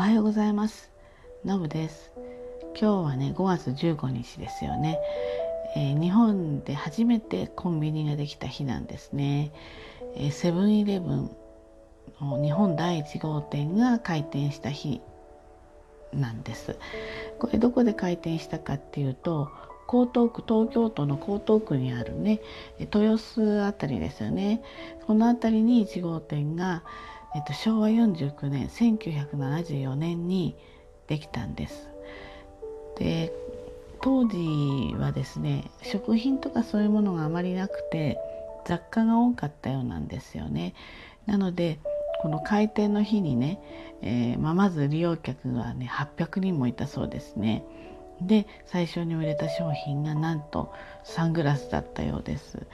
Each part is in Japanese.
おはようございます。のぶです。今日はね5月15日ですよね、えー、日本で初めてコンビニができた日なんですね、えー、セブンイレブンの日本第1号店が開店した日なんです。これどこで開店したかっていうと江東区東京都の江東区にあるね豊洲あたりですよね。この辺りに1号店が、えっと、昭和49年1974年にできたんです。で当時はですね食品とかそういうものがあまりなくて雑貨が多かったようなんですよね。なのでこの開店の日にね、えーまあ、まず利用客がね800人もいたそうですね。で最初に売れた商品がなんとサングラスだったようです。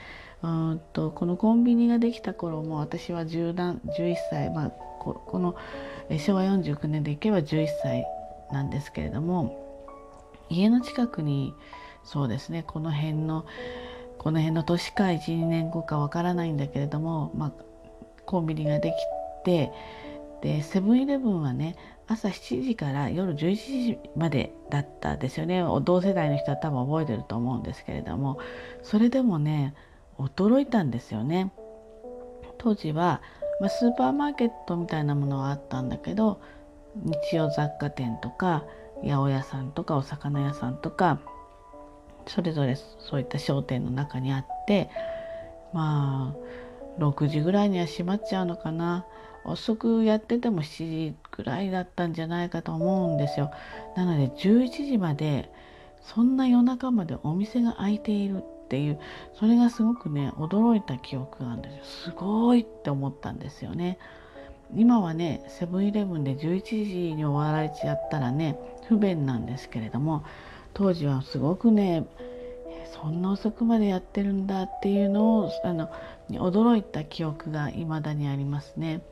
うんとこのコンビニができた頃も私は10段11歳、まあ、ここの昭和49年でいけば11歳なんですけれども家の近くにそうですねこの辺のこの辺の年か12年後かわからないんだけれども、まあ、コンビニができてでセブンイレブンはね朝7時から夜11時までだったですよね。同世代の人は多分覚えてると思うんですけれどもそれでもね驚いたんですよね。当時は、まあ、スーパーマーケットみたいなものはあったんだけど日用雑貨店とか八百屋さんとかお魚屋さんとかそれぞれそういった商店の中にあってまあ6時ぐらいには閉まっちゃうのかな。遅くやってても7時ぐらいだったんじゃないかと思うんですよ。なので11時までそんな夜中までお店が開いている。っていうそれがすごくね驚いた記憶があるんですよ。すごいって思ったんですよね。今はねセブンイレブンで11時に終わられちゃったらね不便なんですけれども当時はすごくねそんな遅くまでやってるんだっていうのをあの驚いた記憶が未だにありますね。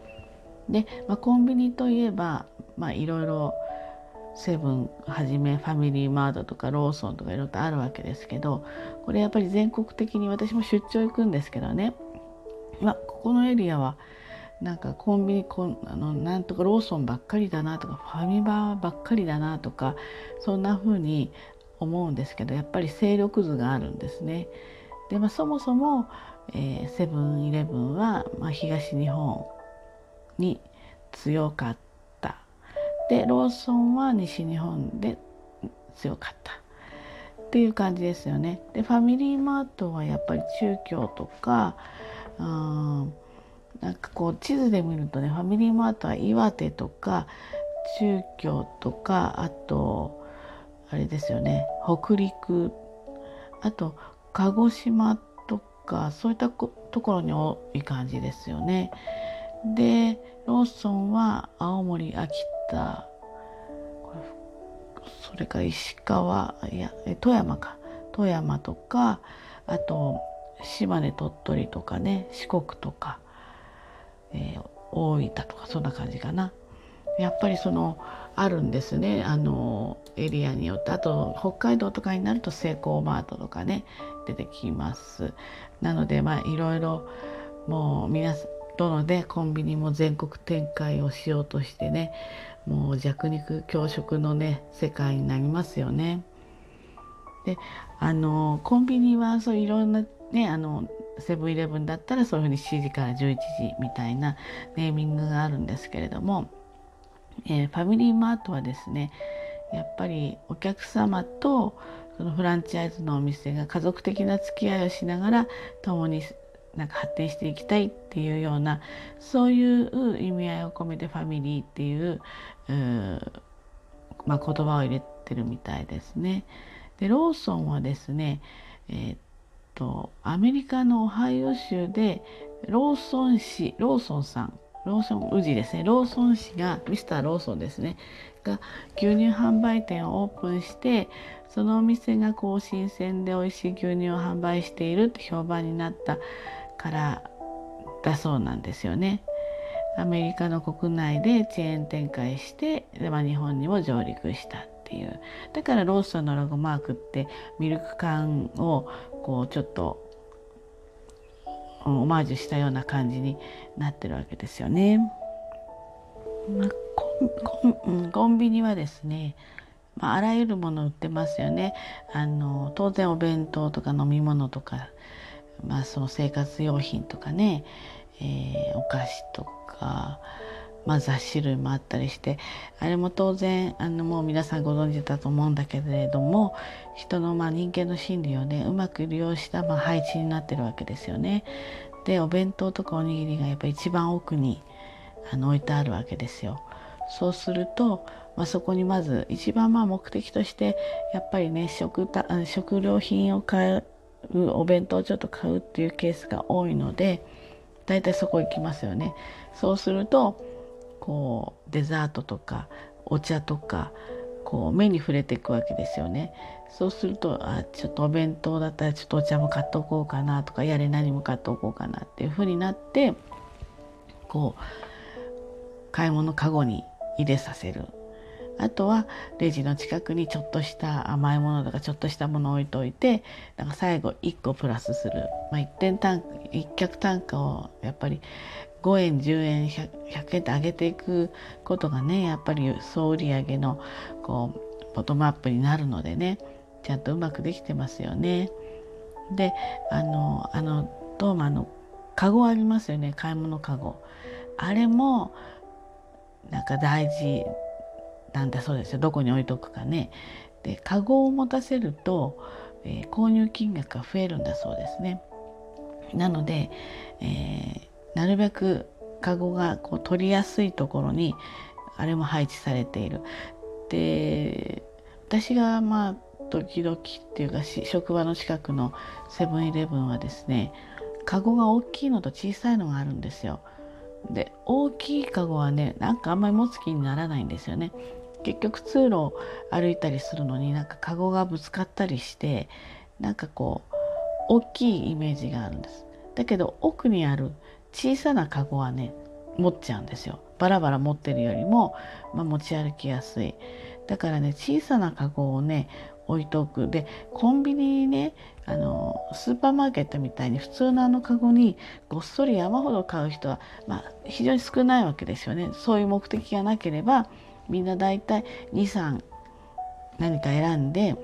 で、まあ、コンビニといえばまあいろいろセブンはじめファミリーマートとかローソンとかいろいろとあるわけですけどこれやっぱり全国的に私も出張行くんですけどね、まあ、ここのエリアはなんかコンビニこあのなんとかローソンばっかりだなとかファミマばっかりだなとかそんな風に思うんですけどやっぱり勢力図があるんですね。でまあ、そもそも、セブンイレブンは、まあ、東日本に強かったでローソンは西日本で強かったっていう感じですよね。でファミリーマートはやっぱり中京とかうんなんかこう地図で見るとねファミリーマートは岩手とか中京とかあとあれですよね北陸あと鹿児島とかそういったところに多い感じですよね。でローソンは青森秋田田それから石川いや富山か。富山とかあと島根鳥取とかね四国とか、えー、大分とかそんな感じかな。やっぱりそのあるんですね。あのエリアによって。あと北海道とかになるとセイコーマートとかね出てきます。なのでまあいろいろもう皆さんどのでコンビニも全国展開をしようとしてねもう弱肉強食のね世界になりますよね。であのコンビニはそういろんなねあのセブンイレブンだったらそういうふうに7時から11時みたいなネーミングがあるんですけれども、えー、ファミリーマートはですねやっぱりお客様とそのフランチャイズのお店が家族的な付き合いをしながら共になんか発展していきたいっていうようなそういう意味合いを込めてファミリーっていうまあ、言葉を入れてるみたいですね。でローソンはですね、えー、っとアメリカのオハイオ州でローソン市ローソンさんローソン宇治ですねローソン市がミスターローソンですねが牛乳販売店をオープンしてそのお店がこう新鮮で美味しい牛乳を販売しているって評判になったからだそうなんですよね。アメリカの国内でチェーン展開してで、まあ、日本にも上陸したっていうだからローソンのロゴマークってミルク缶をこうちょっとオマージュしたような感じになってるわけですよね。まあ、ココンビニはですねまあ、あらゆるもの売ってますよねあの当然お弁当とか飲み物とか、まあ、その生活用品とかね、えー、お菓子とか、まあ、雑誌類もあったりしてあれも当然あのもう皆さんご存知だと思うんだけれども人のまあ人間の心理をねうまく利用したまあ配置になってるわけですよね。でお弁当とかおにぎりがやっぱり一番奥にあの置いてあるわけですよ。そうすると、まあ、そこにまず一番まあ目的としてやっぱりね食た食料品を買うお弁当をちょっと買うっていうケースが多いので大体そこ行きますよね。そうするとこうデザートとかお茶とかこう目に触れていくわけですよね。そうするとあちょっとお弁当だったらちょっとお茶も買っておこうかなとかやれ何も買っておこうかなっていうふうになってこう買い物かごに入れさせるあとはレジの近くにちょっとした甘いものとかちょっとしたものを置いといてなんか最後1個プラスする、まあ、1点単1脚単価をやっぱり5円10円 100, 100円って上げていくことがねやっぱり総売上げのこうボトムアップになるのでねちゃんとうまくできてますよね。であのあのトーマのカゴありますよね買い物カゴ。あれもなんか大事なんだそうですよどこに置いとくかね。でカゴを持たせると、えー、購入金額が増えるんだそうですね。なので、えー、なるべくカゴがこう取りやすいところにあれも配置されている。で私がまあ時々っていうか職場の近くのセブンイレブンはですねカゴが大きいのと小さいのがあるんですよ。で大きいカゴはねなんかあんまり持つ気にならないんですよね。結局通路を歩いたりするのになんかカゴがぶつかったりしてなんかこう大きいイメージがあるんです。だけど奥にある小さなカゴはね持っちゃうんですよ。バラバラ持ってるよりも、まあ、持ち歩きやすい。だからね小さなカゴをね置いとくでコンビニにねあのスーパーマーケットみたいに普通のあのカゴにごっそり山ほど買う人は、まあ、非常に少ないわけですよねそういう目的がなければみんな大体23何か選んで、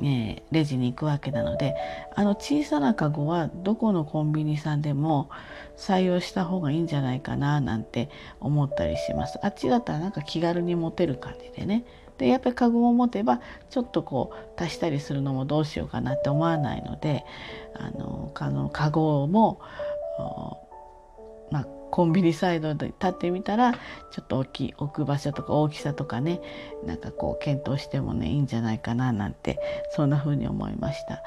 えー、レジに行くわけなのであの小さなカゴはどこのコンビニさんでも採用した方がいいんじゃないかななんて思ったりします。あっちだったらなんか気軽に持てる感じでねでやっぱりカゴを持てばちょっとこう足したりするのもどうしようかなって思わないのであのかのカゴもコンビニサイドで立ってみたらちょっと大きい置く場所とか大きさとかねなんかこう検討してもねいいんじゃないかななんてそんな風に思いました。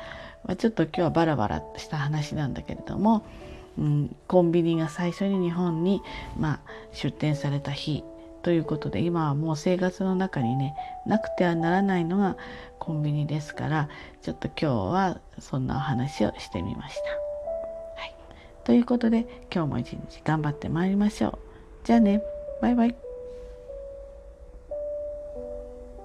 まあ、ちょっと今日はバラバラした話なんだけれども、うん、コンビニが最初に日本に、まあ、出店された日ということで今はもう生活の中にねなくてはならないのがコンビニですからちょっと今日はそんなお話をしてみました。ということで今日も一日頑張ってまいりましょう。じゃあねバイバイ。